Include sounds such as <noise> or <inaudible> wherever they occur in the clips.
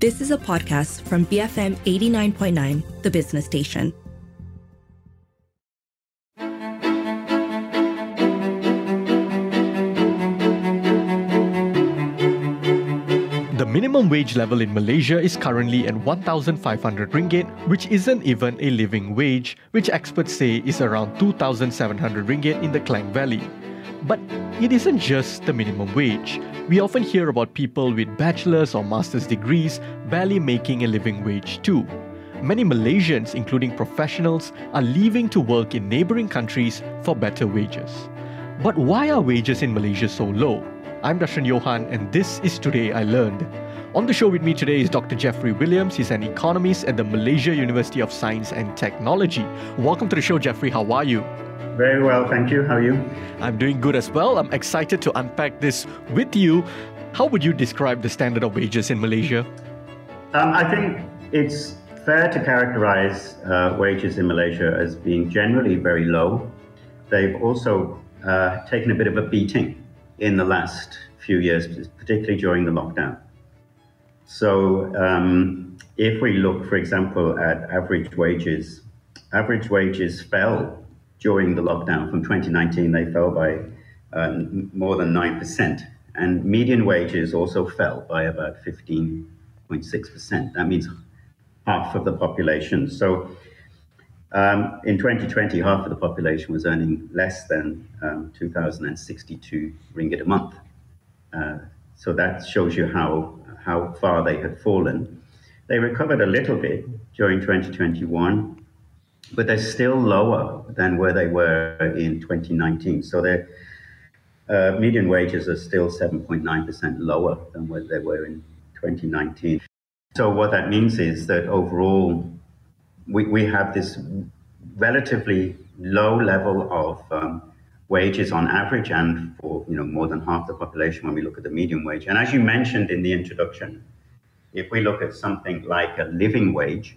This is a podcast from BFM 89.9, the business station. The minimum wage level in Malaysia is currently at 1,500 ringgit, which isn't even a living wage, which experts say is around 2,700 ringgit in the Klang Valley. But it isn't just the minimum wage. We often hear about people with bachelor's or master's degrees barely making a living wage too. Many Malaysians, including professionals, are leaving to work in neighboring countries for better wages. But why are wages in Malaysia so low? I'm Darshan Johan, and this is Today I Learned. On the show with me today is Dr. Jeffrey Williams. He's an economist at the Malaysia University of Science and Technology. Welcome to the show, Jeffrey. How are you? Very well, thank you. How are you? I'm doing good as well. I'm excited to unpack this with you. How would you describe the standard of wages in Malaysia? Um, I think it's fair to characterize uh, wages in Malaysia as being generally very low. They've also uh, taken a bit of a beating in the last few years, particularly during the lockdown. So, um, if we look, for example, at average wages, average wages fell during the lockdown from 2019. They fell by um, more than 9%. And median wages also fell by about 15.6%. That means half of the population. So, um, in 2020, half of the population was earning less than um, 2,062 ringgit a month. Uh, so that shows you how, how far they had fallen. They recovered a little bit during 2021, but they're still lower than where they were in 2019. So their uh, median wages are still 7.9% lower than where they were in 2019. So what that means is that overall, we, we have this relatively low level of um, wages on average and for you know more than half the population when we look at the median wage. And as you mentioned in the introduction, if we look at something like a living wage,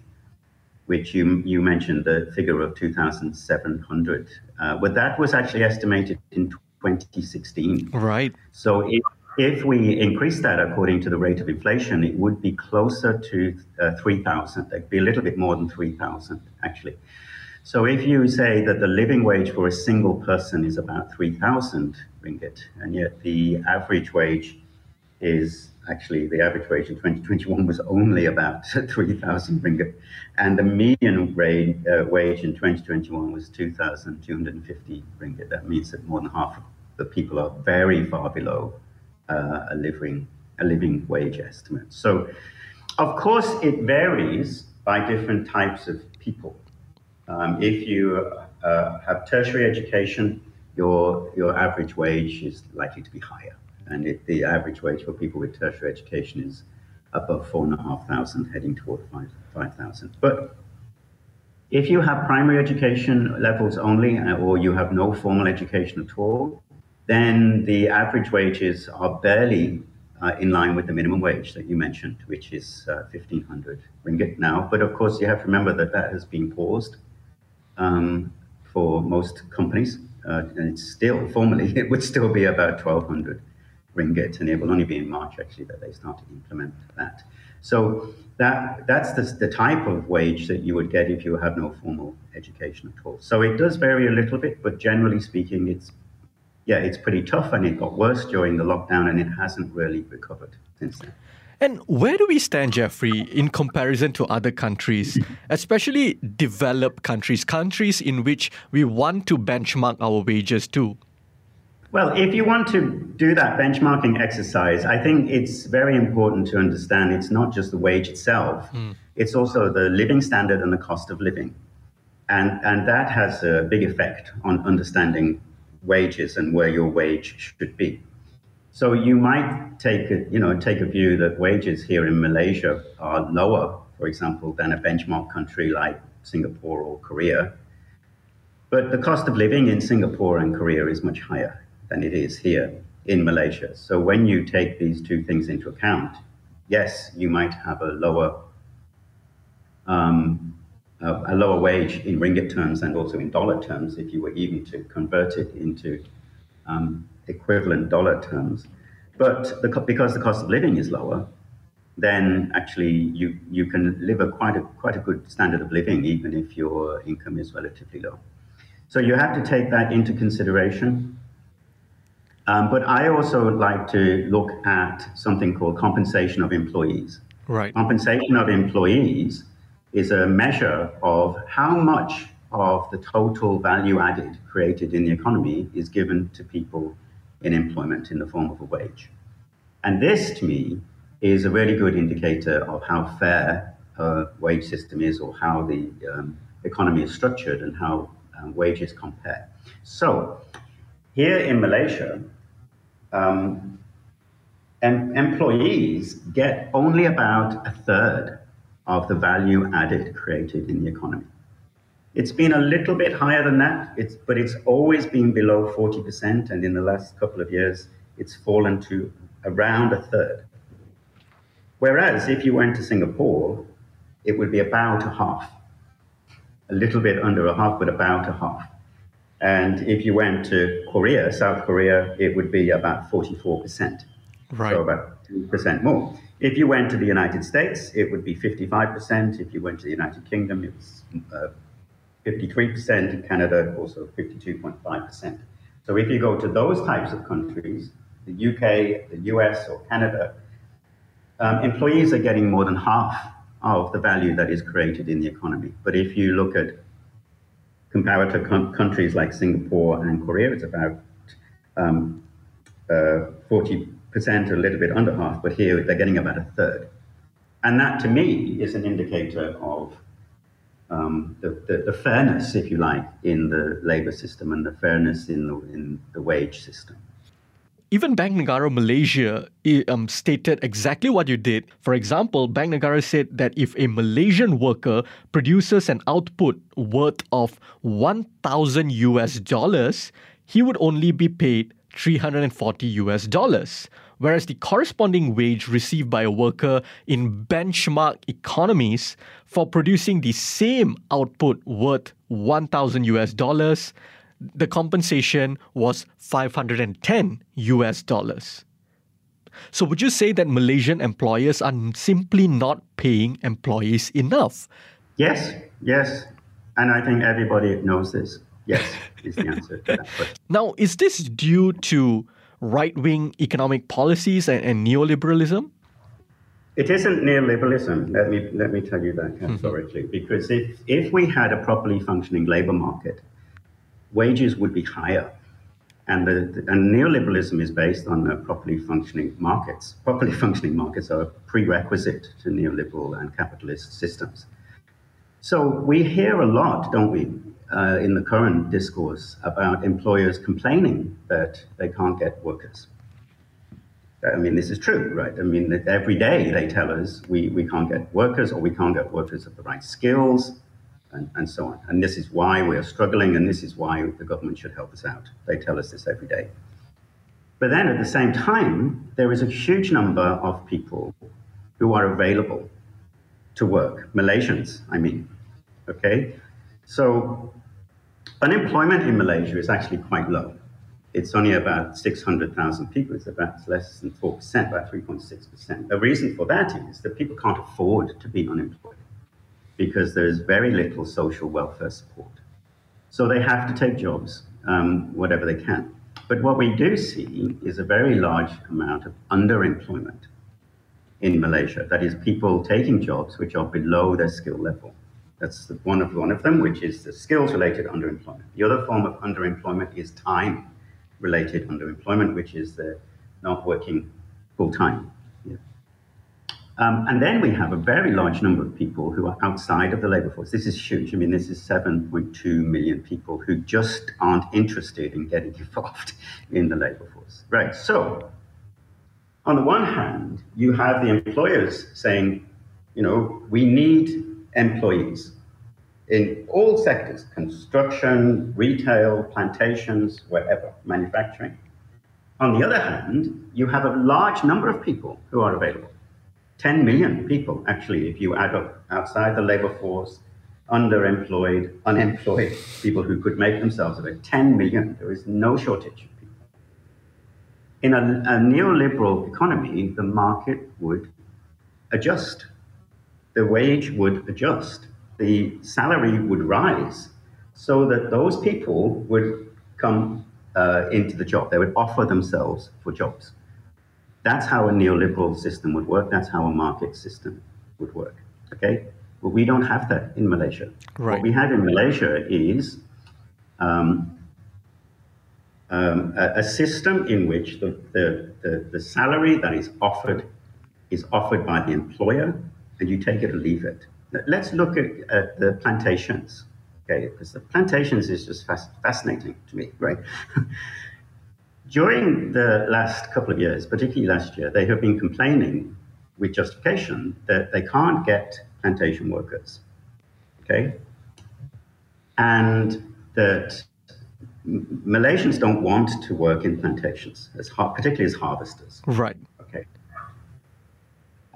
which you, you mentioned the figure of 2,700, uh, but that was actually estimated in 2016. Right. So if if we increase that according to the rate of inflation, it would be closer to uh, 3,000. It'd be a little bit more than 3,000, actually. So if you say that the living wage for a single person is about 3,000 ringgit, and yet the average wage is actually the average wage in 2021 was only about <laughs> 3,000 ringgit, and the median rate, uh, wage in 2021 was 2,250 ringgit. That means that more than half of the people are very far below uh, a living a living wage estimate. So, of course, it varies by different types of people. Um, if you uh, have tertiary education, your your average wage is likely to be higher, and the average wage for people with tertiary education is above four and a half thousand, heading toward five five thousand. But if you have primary education levels only, uh, or you have no formal education at all, then the average wages are barely uh, in line with the minimum wage that you mentioned, which is uh, 1500 ringgit now. But of course, you have to remember that that has been paused um, for most companies. Uh, and it's still, formally, <laughs> it would still be about 1200 ringgit, and it will only be in March actually that they start to implement that. So that that's the, the type of wage that you would get if you have no formal education at all. So it does vary a little bit, but generally speaking, it's yeah, it's pretty tough and it got worse during the lockdown and it hasn't really recovered since then. And where do we stand, Jeffrey, in comparison to other countries, <laughs> especially developed countries, countries in which we want to benchmark our wages to? Well, if you want to do that benchmarking exercise, I think it's very important to understand it's not just the wage itself, mm. it's also the living standard and the cost of living. And, and that has a big effect on understanding wages and where your wage should be. So you might take a, you know take a view that wages here in Malaysia are lower, for example, than a benchmark country like Singapore or Korea. But the cost of living in Singapore and Korea is much higher than it is here in Malaysia. So when you take these two things into account, yes, you might have a lower um, a lower wage in ringgit terms and also in dollar terms if you were even to convert it into um, equivalent dollar terms. But the, because the cost of living is lower, then actually you, you can live a quite a quite a good standard of living even if your income is relatively low. So you have to take that into consideration. Um, but I also like to look at something called compensation of employees. Right. Compensation of employees is a measure of how much of the total value added created in the economy is given to people in employment in the form of a wage. And this, to me, is a really good indicator of how fair a wage system is or how the um, economy is structured and how um, wages compare. So, here in Malaysia, um, em- employees get only about a third of the value added created in the economy. It's been a little bit higher than that, it's, but it's always been below 40%, and in the last couple of years, it's fallen to around a third. Whereas if you went to Singapore, it would be about a half, a little bit under a half, but about a half. And if you went to Korea, South Korea, it would be about 44%. Right. So about 2% more. If you went to the United States, it would be 55%. If you went to the United Kingdom, it was uh, 53%. In Canada, also 52.5%. So if you go to those types of countries, the UK, the US, or Canada, um, employees are getting more than half of the value that is created in the economy. But if you look at comparative com- countries like Singapore and Korea, it's about um, uh, 40% or a little bit under half, but here they're getting about a third. And that to me is an indicator of um, the, the, the, fairness, if you like, in the labor system and the fairness in the, in the wage system. Even Bank Negara Malaysia um, stated exactly what you did. For example, Bank Negara said that if a Malaysian worker produces an output worth of 1,000 US dollars, he would only be paid 340 US dollars, whereas the corresponding wage received by a worker in benchmark economies for producing the same output worth 1000 US dollars the compensation was 510 US dollars. So, would you say that Malaysian employers are simply not paying employees enough? Yes, yes. And I think everybody knows this. Yes, is the answer to that question. <laughs> Now, is this due to right wing economic policies and, and, neoliberalism? It isn't neoliberalism, let me, let me tell you that categorically. Mm-hmm. Because if, if we had a properly functioning labor market, wages would be higher. And, the, and neoliberalism is based on uh, properly functioning markets. Properly <laughs> functioning markets are a prerequisite to neoliberal and capitalist systems. So we hear a lot, don't we, uh, in the current discourse about employers complaining that they can't get workers. I mean, this is true, right? I mean, every day they tell us we, we can't get workers or we can't get workers of the right skills and, and so on. And this is why we are struggling, and this is why the government should help us out. They tell us this every day. But then at the same time, there is a huge number of people who are available to work, Malaysians, I mean. Okay? So unemployment in Malaysia is actually quite low. It's only about 600,000 people. It's about less than 4%, about 3.6%. The reason for that is that people can't afford to be unemployed because there's very little social welfare support. So they have to take jobs, um, whatever they can. But what we do see is a very large amount of underemployment in Malaysia. That is, people taking jobs which are below their skill level. That's one of one of them, which is the skills-related underemployment. The other form of underemployment is time-related underemployment, which is the not working full time. Um, and then we have a very large number of people who are outside of the labor force. This is huge. I mean, this is 7.2 million people who just aren't interested in getting <laughs> involved in the labor force. Right. So, on the one hand, you have the employers saying, you know, we need employees in all sectors construction, retail, plantations, wherever, manufacturing. On the other hand, you have a large number of people who are available 10 million people, actually, if you add up outside the labor force, underemployed, unemployed, people who could make themselves available. 10 million. There is no shortage of people. In a, a neoliberal economy, the market would adjust. The wage would adjust. The salary would rise so that those people would come uh, into the job. They would offer themselves for jobs. That's how a neoliberal system would work. That's how a market system would work. Okay? But we don't have that in Malaysia. Right. What we have in Malaysia is um, um, a, a, system in which the, the, the, the, salary that is offered is offered by the employer, and you take it or leave it. Let's look at, at the plantations, okay? Because the plantations is just fascinating to me, right? <laughs> During the last couple of years, particularly last year, they have been complaining with justification that they can't get plantation workers, okay? And that Malaysians don't want to work in plantations, as particularly as harvesters. Right. Okay.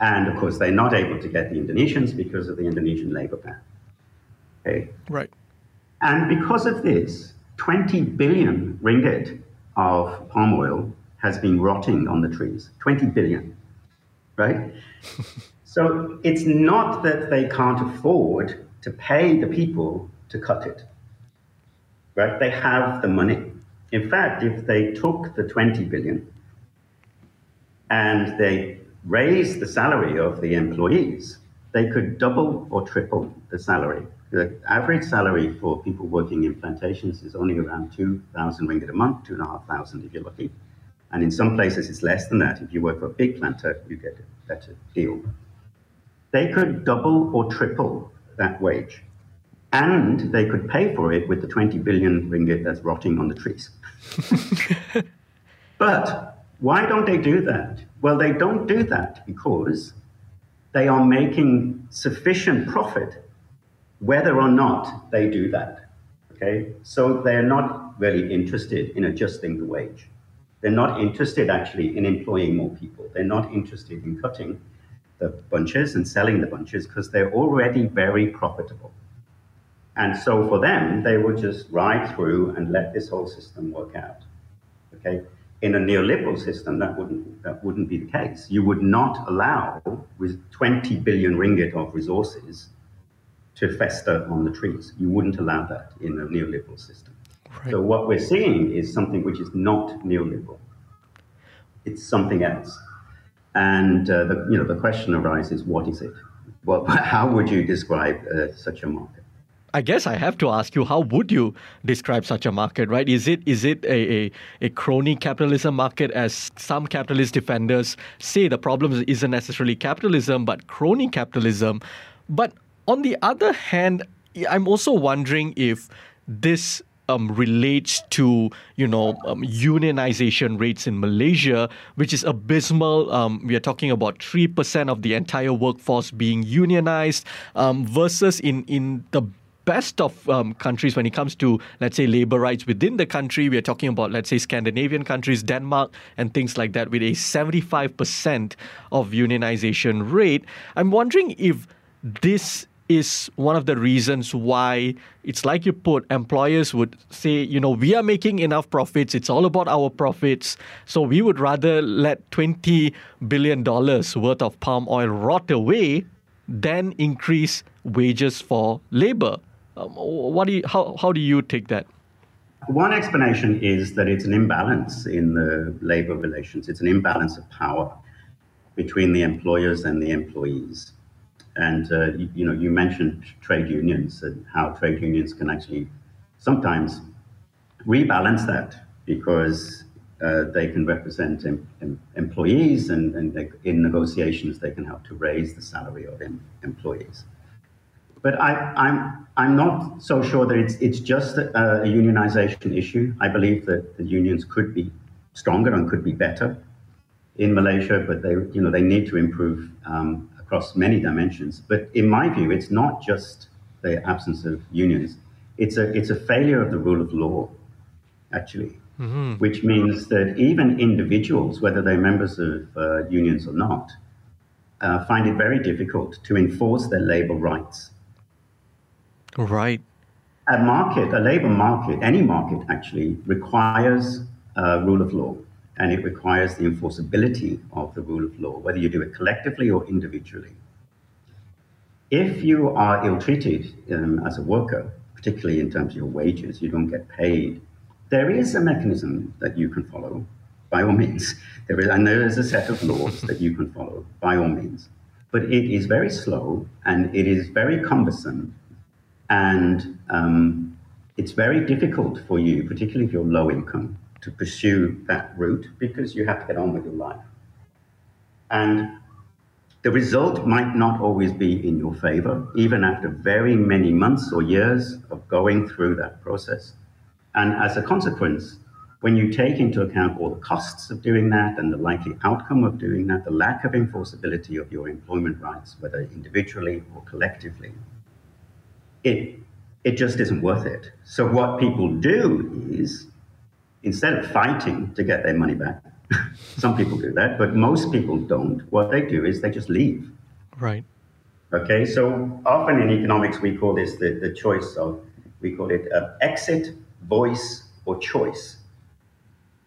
And of course, they're not able to get the Indonesians because of the Indonesian labor ban. Okay. Right. And because of this, 20 billion ringgit of palm oil has been rotting on the trees. 20 billion. Right? <laughs> so it's not that they can't afford to pay the people to cut it right? They have the money. In fact, if they took the 20 billion and they raised the salary of the employees, they could double or triple the salary. The average salary for people working in plantations is only around 2,000 ringgit a month, 2,500 if you're lucky. And in some places, it's less than that. If you work for a big planter, you get a better deal. They could double or triple that wage and they could pay for it with the 20 billion ringgit that's rotting on the trees. <laughs> but why don't they do that? Well, they don't do that because they are making sufficient profit whether or not they do that. Okay? So they're not really interested in adjusting the wage. They're not interested actually in employing more people. They're not interested in cutting the bunches and selling the bunches because they're already very profitable. And so for them, they would just ride through and let this whole system work out. Okay? In a neoliberal system, that wouldn't, that wouldn't be the case. You would not allow, with 20 billion ringgit of resources, to fester on the trees. You wouldn't allow that in a neoliberal system. Right. So what we're seeing is something which is not neoliberal. It's something else. And uh, the, you know, the question arises, what is it? Well, <laughs> how would you describe uh, such a market? I guess I have to ask you, how would you describe such a market, right? Is it is it a, a, a crony capitalism market, as some capitalist defenders say? The problem isn't necessarily capitalism, but crony capitalism. But on the other hand, I'm also wondering if this um, relates to you know um, unionization rates in Malaysia, which is abysmal. Um, we are talking about three percent of the entire workforce being unionized, um, versus in in the best of um, countries when it comes to, let's say, labor rights within the country. We are talking about, let's say, Scandinavian countries, Denmark, and things like that, with a 75% of unionization rate. I'm wondering if this is one of the reasons why it's like you put employers would say you know we are making enough profits it's all about our profits so we would rather let 20 billion dollars worth of palm oil rot away than increase wages for labor um, what do you, how, how do you take that? One explanation is that it's an imbalance in the labor relations. It's an imbalance of power between the employers and the employees. And uh, you, you, know, you mentioned trade unions and how trade unions can actually sometimes rebalance that because uh, they can represent em, em, employees, and, and they, in negotiations they can help to raise the salary of em, employees. But I, I'm, I'm not so sure that it's, it's just a, a unionization issue. I believe that the unions could be stronger and could be better in Malaysia, but they, you know, they need to improve um, across many dimensions. But in my view, it's not just the absence of unions. It's a, it's a failure of the rule of law, actually, mm-hmm. which means that even individuals, whether they're members of uh, unions or not, uh, find it very difficult to enforce their labor rights. Right. A market, a labor market, any market actually requires a rule of law. And it requires the enforceability of the rule of law, whether you do it collectively or individually. If you are ill treated um, as a worker, particularly in terms of your wages, you don't get paid, there is a mechanism that you can follow, by all means. There is, and there is a set of laws <laughs> that you can follow, by all means. But it is very slow and it is very cumbersome, and um, it's very difficult for you, particularly if you're low income, to pursue that route because you have to get on with your life. And the result might not always be in your favor, even after very many months or years of going through that process. And as a consequence, when you take into account all the costs of doing that and the likely outcome of doing that, the lack of enforceability of your employment rights, whether individually or collectively, it, it just isn't worth it. So, what people do is instead of fighting to get their money back, <laughs> some people do that, but most people don't. What they do is they just leave. Right. Okay, so often in economics we call this the, the choice of, we call it uh, exit, voice, or choice.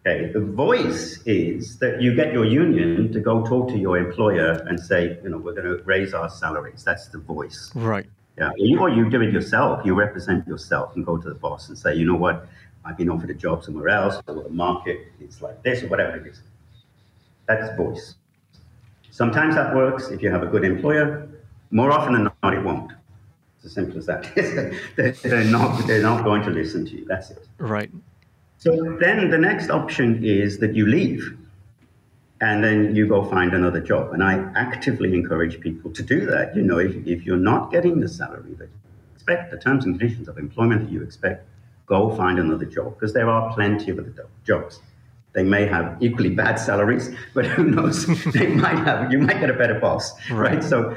Okay, the voice is that you get your union to go talk to your employer and say, you know, we're going to raise our salaries. That's the voice. Right. Yeah, or you do it yourself. You represent yourself and go to the boss and say, you know what, I've been offered a job somewhere else, or the market is like this, or whatever it is. That's voice. Sometimes that works if you have a good employer. More often than not, it won't. It's as simple as that. <laughs> they're, not, they're not going to listen to you. That's it. Right. So then the next option is that you leave and then you go find another job. And I actively encourage people to do that. You know, if, if you're not getting the salary that you expect, the terms and conditions of employment that you expect, go find another job because there are plenty of other jobs. They may have equally bad salaries, <laughs> but who knows? <laughs> they might have. You might get a better boss, right? right? So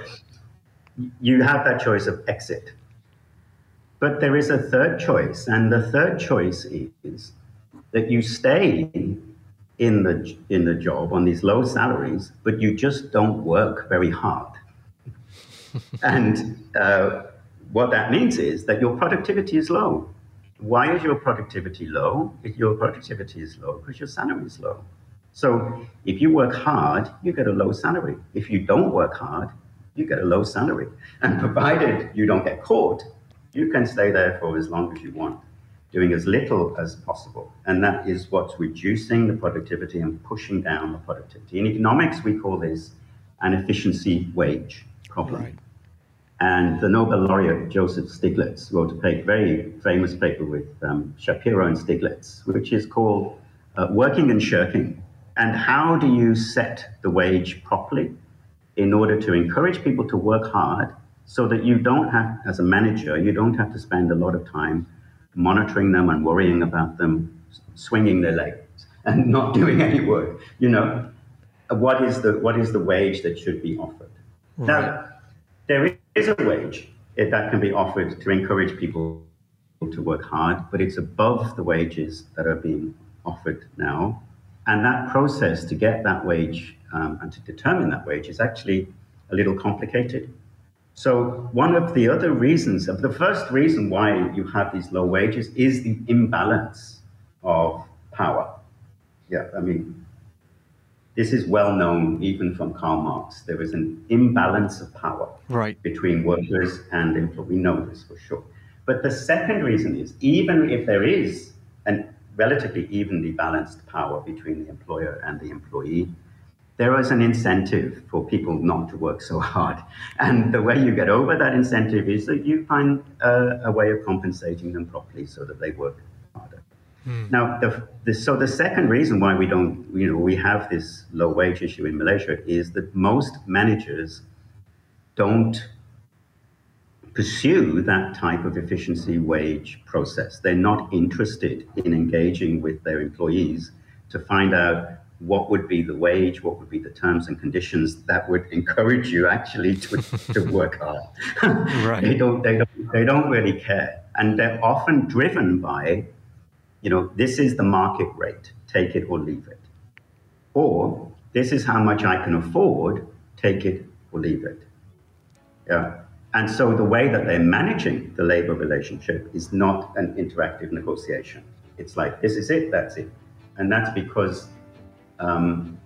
you have that choice of exit. But there is a third choice, and the third choice is that you stay in the in the job on these low salaries, but you just don't work very hard. <laughs> and uh, what that means is that your productivity is low. Why is your productivity low? If your productivity is low, because your salary is low. So if you work hard, you get a low salary. If you don't work hard, you get a low salary. And <laughs> provided you don't get caught, you can stay there for as long as you want, doing as little as possible. And that is what's reducing the productivity and pushing down the productivity. In economics, we call this an efficiency wage problem. Right. And the Nobel laureate Joseph Stiglitz wrote a paper, very famous paper with um, Shapiro and Stiglitz, which is called uh, Working and Shirking. And how do you set the wage properly in order to encourage people to work hard so that you don't have, as a manager, you don't have to spend a lot of time monitoring them and worrying about them swinging their legs <laughs> and not doing any work. You know, what is the, what is the wage that should be offered? Right. Now, there is a wage that can be offered to encourage people to work hard, but it's above the wages that are being offered now. And that process to get that wage um, and to determine that wage is actually a little complicated. So, one of the other reasons, of the first reason why you have these low wages is the imbalance of power. Yeah, I mean, this is well known even from Karl Marx. There is an imbalance of power right. between workers and employees. We know this for sure. But the second reason is even if there is a relatively evenly balanced power between the employer and the employee, there is an incentive for people not to work so hard. <laughs> And the way you get over that incentive is that you find a, a way of compensating them properly so that they work. Mm. Now, the, the, so the second reason why we don't, you know, we have this low wage issue in Malaysia is that most managers don't pursue that type of efficiency wage process. They're not interested in engaging with their employees to find out what would be the wage, what would be the terms and conditions that would <laughs> encourage you actually to, to <laughs> work hard. right. <laughs> They don't, they don't, they don't really care. And they're often driven by you know, this is the market rate, take it or leave it. Or this is how much I can afford, take it or leave it. Yeah. And so the way that they're managing the labor relationship is not an interactive negotiation. It's like, this is it, that's it. And that's because Um,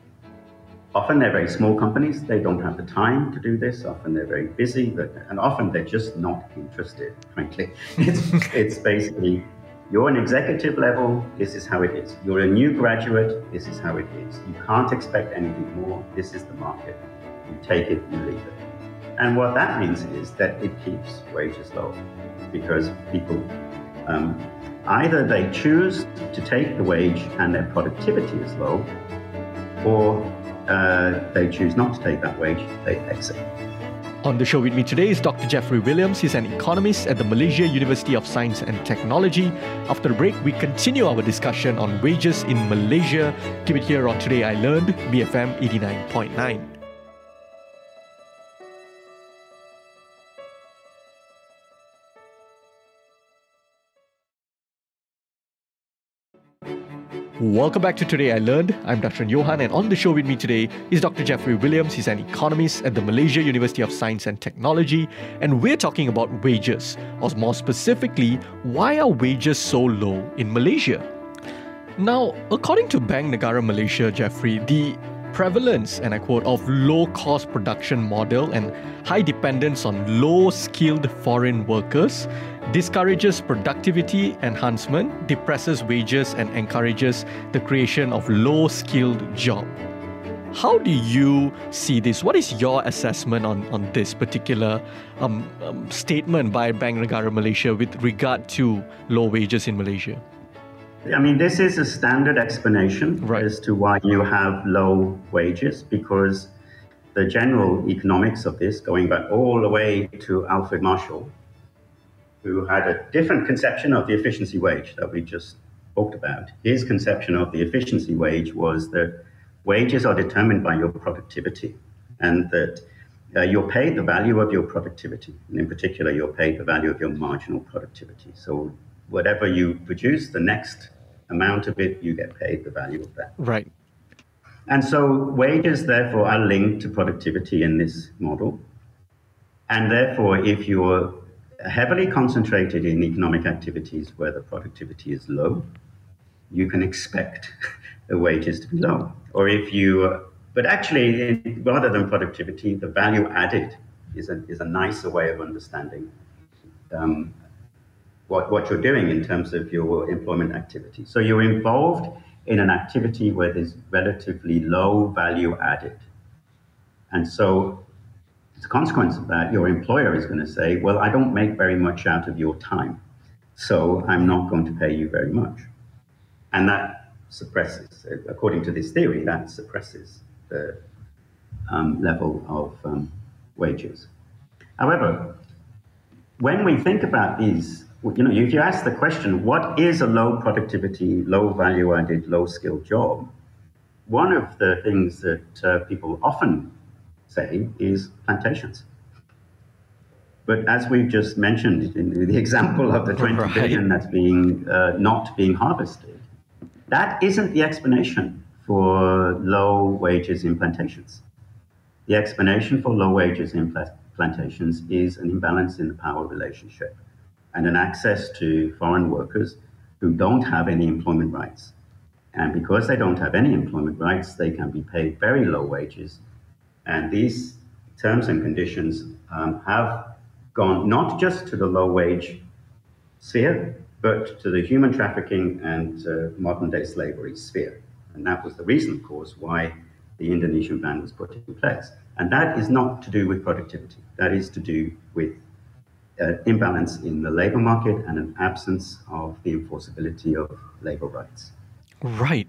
often they're very small companies. They don't have the time to do this. Often they're very busy, but, and often they're just not interested, frankly. <laughs> It's, it's basically you're an executive level, this is how it is. You're a new graduate, this is how it is. You can't expect anything more, this is the market. You take it, you leave it. And what that means is that it keeps wages low because people um, either they choose to take the wage and their productivity is low, or uh, they choose not to take that wage, they exit. On the show with me today is Dr. Jeffrey Williams. He's an economist at the Malaysia University of Science and Technology. After the break, we continue our discussion on wages in Malaysia. Keep it here on Today I Learned, BFM 89.9. Welcome back to Today I Learned. I'm Darshan Johan, and on the show with me today is Dr. Jeffrey Williams. He's an economist at the Malaysia University of Science and Technology, and we're talking about wages, or more specifically, why are wages so low in Malaysia? Now, according to Bank Negara Malaysia, Jeffrey, the prevalence, and I quote, of low cost production model and high dependence on low skilled foreign workers discourages productivity enhancement, depresses wages, and encourages the creation of low skilled job. How do you see this? What is your assessment on, on this particular um, um, statement by Bank Negara Malaysia with regard to low wages in Malaysia? I mean, this is a standard explanation right. as to why you have low wages because the general economics of this, going back all the way to Alfred Marshall, who had a different conception of the efficiency wage that we just talked about. His conception of the efficiency wage was that wages are determined by your productivity and that uh, you're paid the value of your productivity. And in particular, you're paid the value of your marginal productivity. So whatever you produce, the next amount of it, you get paid the value of that. Right. And so wages, therefore, are linked to productivity in this model. And therefore, if you're heavily concentrated in economic activities where the productivity is low, you can expect <laughs> the wages to be low. Or if you, but actually, rather than productivity, the value added is a, is a nicer way of understanding um, what, what you're doing in terms of your employment activity. So you're involved in an activity where there's relatively low value added. And so as a consequence of that, your employer is going to say, Well, I don't make very much out of your time, so I'm not going to pay you very much. And that suppresses, according to this theory, that suppresses the um, level of um, wages. However, when we think about these, you know, if you ask the question, what is a low productivity, low value added, low skilled job? One of the things that uh, people often say is plantations. But as we've just mentioned in the <laughs> example of the twenty right. billion that's being uh, not being harvested, that isn't the explanation for low wages in plantations. The explanation for low wages in plantations is an imbalance in the power relationship and an access to foreign workers who don't have any employment rights. And because they don't have any employment rights, they can be paid very low wages and these terms and conditions um, have gone not just to the low wage sphere, but to the human trafficking and uh, modern day slavery sphere. And that was the reason, of course, why the Indonesian ban was put in place. And that is not to do with productivity, that is to do with uh, imbalance in the labor market and an absence of the enforceability of labor rights. Right.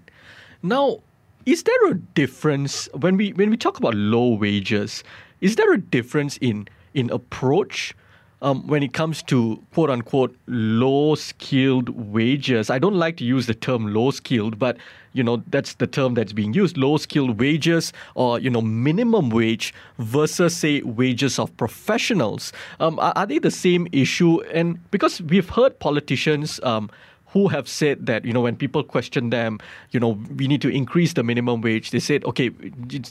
Now, is there a difference when we when we talk about low wages? Is there a difference in in approach um, when it comes to quote unquote low skilled wages? I don't like to use the term low skilled, but you know that's the term that's being used. Low skilled wages or you know minimum wage versus say wages of professionals. Um, are, are, they the same issue? And because we've heard politicians. Um, who have said that you know when people question them you know we need to increase the minimum wage they said okay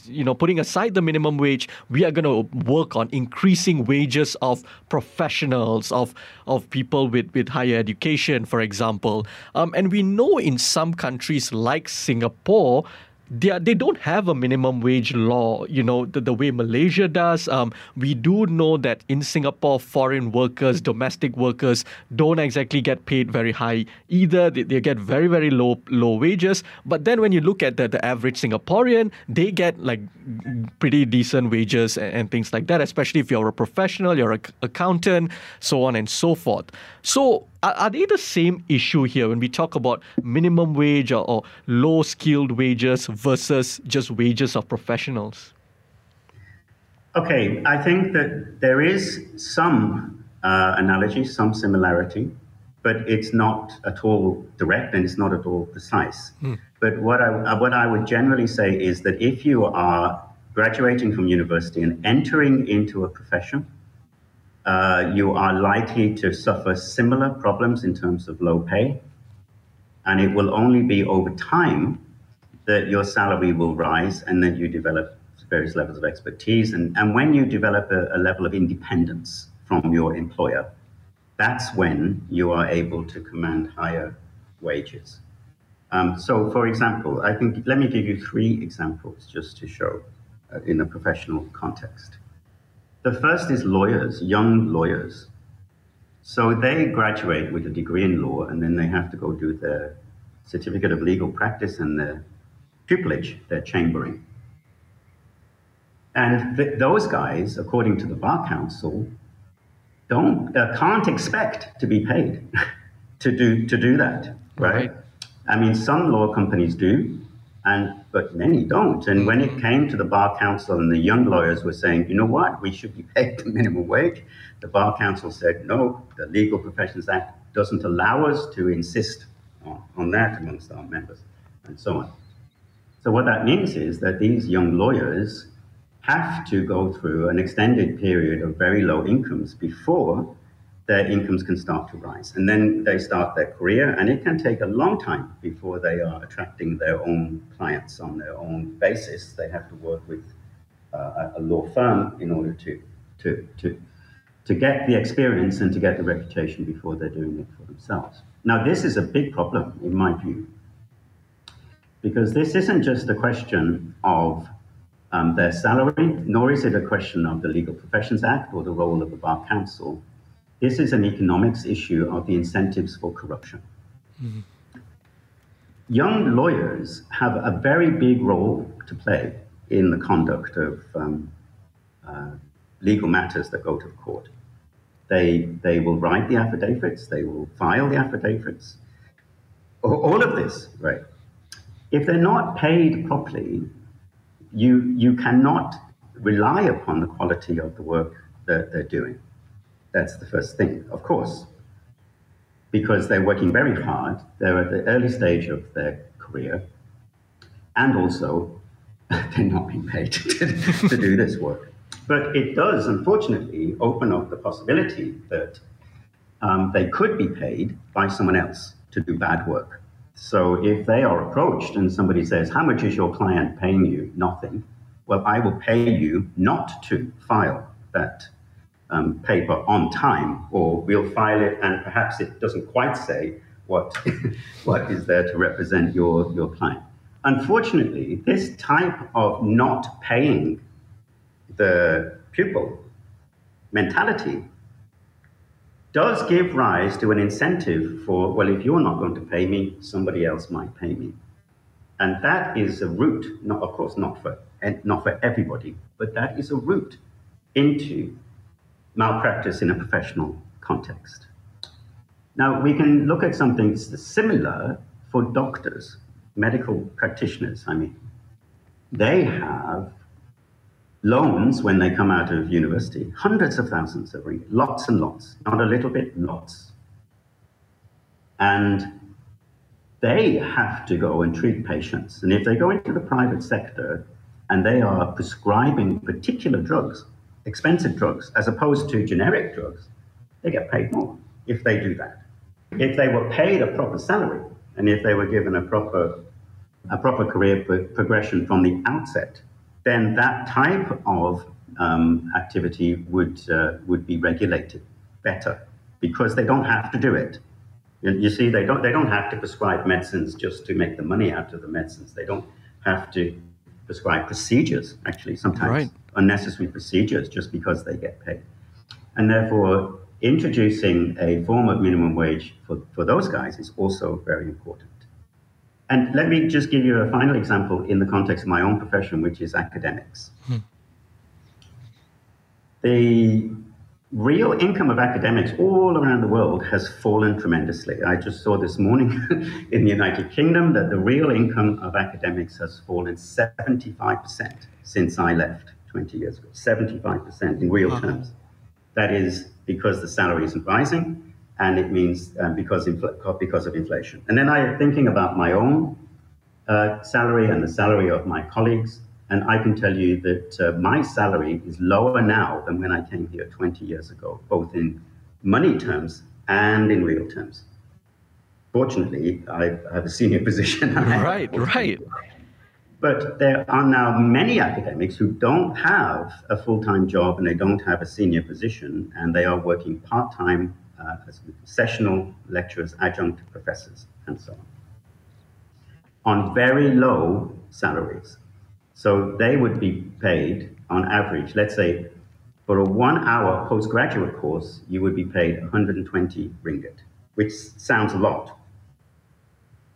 you know putting aside the minimum wage we are going to work on increasing wages of professionals of of people with with higher education for example. Um, and we know in some countries like Singapore they, are, they don't have a minimum wage law, you know, the, the way Malaysia does. Um, we do know that in Singapore, foreign workers, domestic workers don't exactly get paid very high either. They, they get very, very low low wages. But then when you look at the, the average Singaporean, they get like pretty decent wages and, and things like that, especially if you're a professional, you're an accountant, so on and so forth. So are, are they the same issue here when we talk about minimum wage or, or low skilled wages versus just wages of professionals? Okay, I think that there is some uh, analogy, some similarity, but it's not at all direct and it's not at all precise. Hmm. But what I, uh, what I would generally say is that if you are graduating from university and entering into a profession, uh, you are likely to suffer similar problems in terms of low pay. And it will only be over time that your salary will rise and that you develop various levels of expertise. And, and when you develop a, a level of independence from your employer, that's when you are able to command higher wages. Um, so, for example, I think let me give you three examples just to show uh, in a professional context. The first is lawyers, young lawyers. So they graduate with a degree in law and then they have to go do their certificate of legal practice and their pupillage, their chambering. And th- those guys, according to the Bar Council, don't uh, can't expect to be paid <laughs> to do to do that, right? right? I mean, some law companies do, and but many don't. And when it mm-hmm. came to the Bar Council and the young lawyers were saying, you know what, we should be paid the minimum wage, the Bar Council said, no, the Legal Professions Act doesn't allow us to insist on, on that amongst our members, and so on. So what that means is that these young lawyers have to go through an extended period of very low incomes before their incomes can start to rise. And then they start their career, and it can take a long time before they are attracting their own clients on their own basis. They have to work with uh, a law firm in order to, to, to, to get the experience and to get the reputation before they're doing it for themselves. Now, this is a big problem, in my view, because this isn't just a question of um, their salary, nor is it a question of the Legal Professions Act or the role of the Bar Council this is an economics issue of the incentives for corruption. Mm-hmm. Young lawyers have a very big role to play in the conduct of um, uh, legal matters that go to the court. They, they will write the affidavits, they will file the affidavits, all of this, right? If they're not paid properly, you, you cannot rely upon the quality of the work that they're doing. That's the first thing, of course, because they're working very hard. They're at the early stage of their career, and also <laughs> they're not being paid <laughs> to, to do this work. But it does, unfortunately, open up the possibility that um, they could be paid by someone else to do bad work. So if they are approached and somebody says, How much is your client paying you? Nothing. Well, I will pay you not to file that um, paper on time, or we'll file it and perhaps it doesn't quite say what, <laughs> what is there to represent your, your client. Unfortunately, this type of not paying the pupil mentality does give rise to an incentive for, well, if you're not going to pay me, somebody else might pay me. And that is a route, not, of course, not for, not for everybody, but that is a route into malpractice in a professional context. Now, we can look at something similar for doctors, medical practitioners, I mean. They have loans when they come out of university, hundreds of thousands of ringgit, lots and lots, not a little bit, lots. And they have to go and treat patients. And if they go into the private sector and they are prescribing particular drugs, expensive drugs as opposed to generic drugs, they get paid more if they do that. If they were paid a proper salary and if they were given a proper, a proper career pro- progression from the outset, then that type of um, activity would, uh, would be regulated better because they don't have to do it. You, you see, they don't, they don't have to prescribe medicines just to make the money out of the medicines. They don't have to prescribe procedures, actually, sometimes right. Unnecessary procedures just because they get paid. And therefore, introducing a form of minimum wage for, for those guys is also very important. And let me just give you a final example in the context of my own profession, which is academics. Hmm. The real income of academics all around the world has fallen tremendously. I just saw this morning <laughs> in the United Kingdom that the real income of academics has fallen 75% since I left 20 years ago. 75% in real terms. That is because the salary isn't rising and it means um, because, infl- because of inflation. And then I am thinking about my own uh, salary and the salary of my colleagues, and I can tell you that uh, my salary is lower now than when I came here 20 years ago, both in money terms and in real terms. Fortunately, I have a senior <laughs> position. right, right. But there are now many academics who don't have a full time job and they don't have a senior position, and they are working part time uh, as sessional lecturers, adjunct professors, and so on, on very low salaries. So they would be paid on average, let's say, for a one hour postgraduate course, you would be paid 120 ringgit, which sounds a lot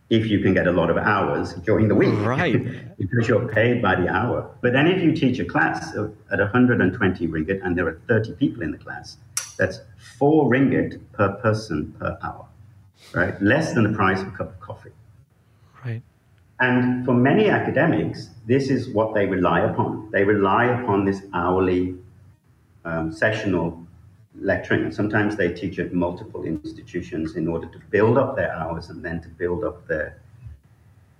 if you can get a lot of hours during the week. Right. <laughs> because you're paid by the hour. But then if you teach a class at 120 ringgit and there are 30 people in the class, that's four ringgit per person per hour, right? Less than the price of a cup of coffee. Right. And for many academics, this is what they rely upon. They rely upon this hourly um, sessional lecturing. And sometimes they teach at multiple institutions in order to build up their hours and then to build up their,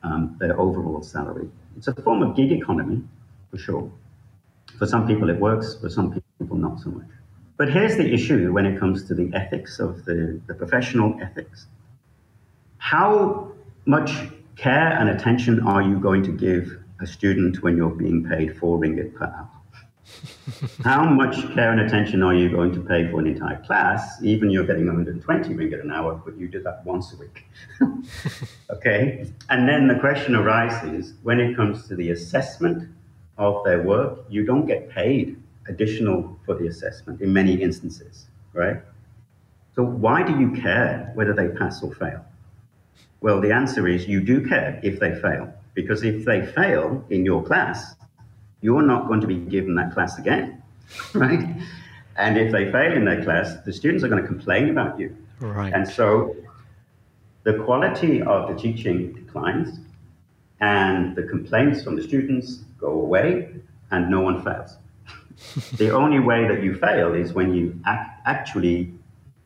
um, their overall salary. It's a form of gig economy, for sure. For some people, it works. For some people, not so much. But here's the issue when it comes to the ethics of the, the professional ethics. How much care and attention are you going to give a student when you're being paid four ringgit per hour? How much care and attention are you going to pay for an entire class, even you're getting 120 ringgit an hour, but you do that once a week? <laughs> okay? And then the question arises when it comes to the assessment of their work, you don't get paid additional for the assessment in many instances, right? So why do you care whether they pass or fail? Well, the answer is you do care if they fail, because if they fail in your class, you're not going to be given that class again, <laughs> right? And if they fail in their class, the students are going to complain about you. Right. And so the quality of the teaching declines, and the complaints from the students go away, and no one fails <laughs> the only way that you fail is when you ac- actually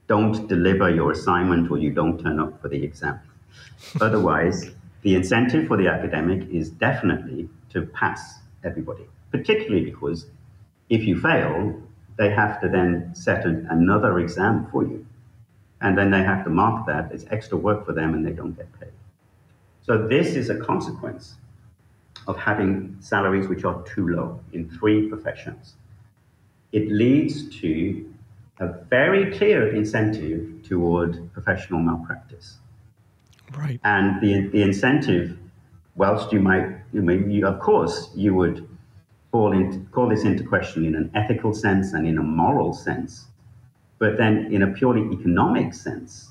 don't deliver your assignment or you don't turn up for the exam. <laughs> Otherwise, the incentive for the academic is definitely to pass everybody, particularly because if you fail, they have to then set an, another exam for you. And then they have to mark that. It's extra work for them and they don't get paid. So, this is a consequence of having salaries which are too low in three professions it leads to a very clear incentive toward professional malpractice. Right. And the, the incentive, whilst you might, you may, you, of course, you would call, into, call this into question in an ethical sense and in a moral sense, but then in a purely economic sense,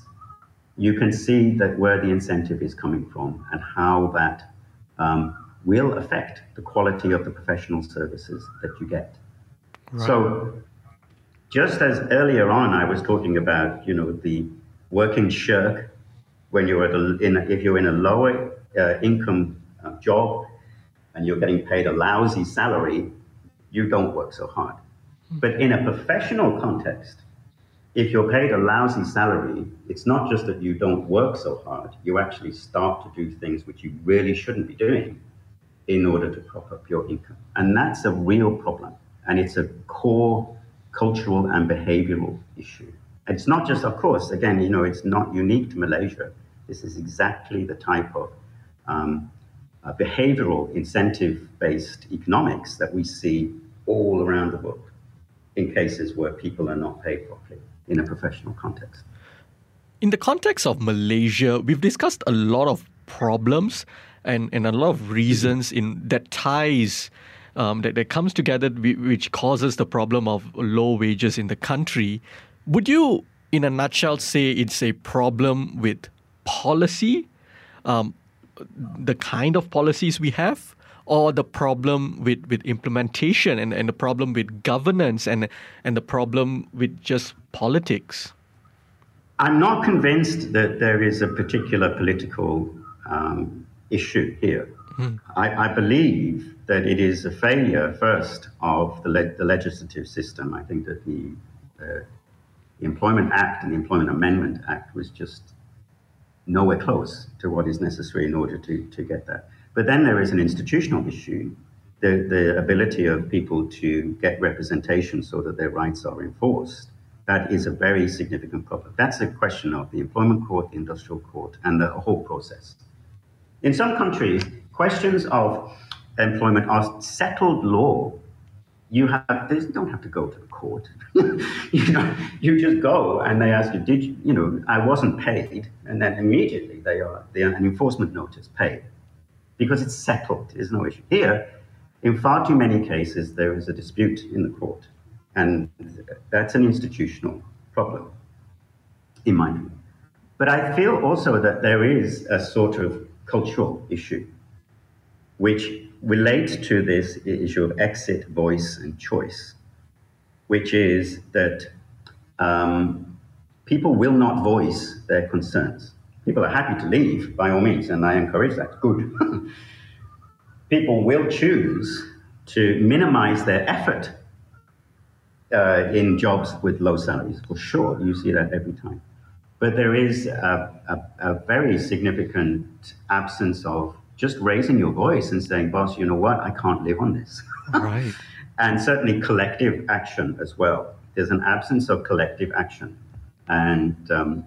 you can see that where the incentive is coming from and how that um, will affect the quality of the professional services that you get. Right. So, just as earlier on, I was talking about, you know, the working shirk when you're at a, in a, if you're in a lower uh, income job and you're getting paid a lousy salary, you don't work so hard. Hmm. But in a professional context, if you're paid a lousy salary, it's not just that you don't work so hard, you actually start to do things which you really shouldn't be doing in order to prop up your income. And that's a real problem. And it's a core cultural and behavioral issue. It's not just, of course, again, you know, it's not unique to Malaysia. This is exactly the type of um, uh, behavioral incentive based economics that we see all around the world in cases where people are not paid properly in a professional context. In the context of Malaysia, we've discussed a lot of problems and, and a lot of reasons in that ties um, that, that comes together which causes the problem of low wages in the country. Would you, in a nutshell, say it's a problem with policy, um, the kind of policies we have, or the problem with, with implementation and, and the problem with governance and, and the problem with just politics? I'm not convinced that there is a particular political um, issue here. Mm. I, I, believe that it is a failure, first, of the, le- the legislative system. I think that the, uh, the Employment Act and the Employment Amendment Act was just nowhere close to what is necessary in order to, to get that. But then there is an institutional issue the, the ability of people to get representation so that their rights are enforced. That is a very significant problem. That's a question of the employment court, the industrial court, and the whole process. In some countries, questions of employment are settled law. You have don't have to go to the court. <laughs> you know, you just go and they ask you, did you, you know, I wasn't paid, and then immediately they are, they are an enforcement notice paid because it's settled. There's no issue here. In far too many cases, there is a dispute in the court, and that's an institutional problem, in my view. But I feel also that there is a sort of cultural issue which relates to this issue of exit, voice, and choice, which is that um, people will not voice their concerns. People are happy to leave, by all means, and I encourage that. Good. <laughs> people will choose to minimize their effort uh, in jobs with low salaries, for sure. You see that every time. But there is a, a, a, very significant absence of just raising your voice and saying, boss, you know what? I can't live on this. <laughs> Right. and certainly collective action as well. There's an absence of collective action. And um,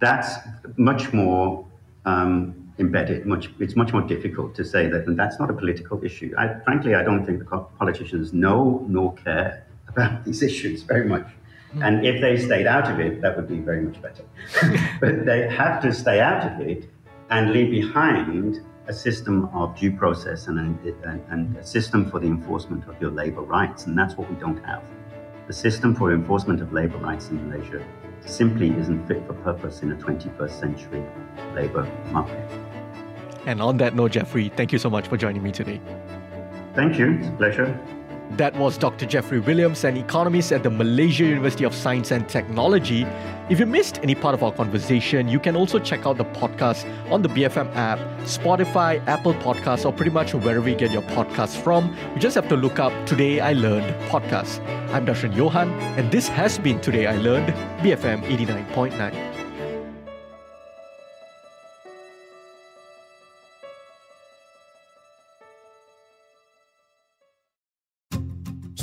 that's much more um, embedded. Much it's much more difficult to say that, and that's not a political issue. I, frankly, I don't think the politicians know nor care about <laughs> these issues very much. Hmm. And if they stayed out of it, that would be very much better. <laughs> but they have to stay out of it and leave behind a system of due process and, and, and a system for the enforcement of your labor rights. And that's what we don't have. The system for enforcement of labor rights in Malaysia simply isn't fit for purpose in a 21st century labor market. And on that note, Geoffrey, thank you so much for joining me today. Thank you. It's a pleasure. That was Dr. Geoffrey Williams, an economist at the Malaysia University of Science and Technology. If you missed any part of our conversation, you can also check out the podcast on the BFM app, Spotify, Apple Podcasts, or pretty much wherever you get your podcasts from. You just have to look up Today I Learned podcast. I'm Darshan Johan, and this has been Today I Learned, BFM 89.9.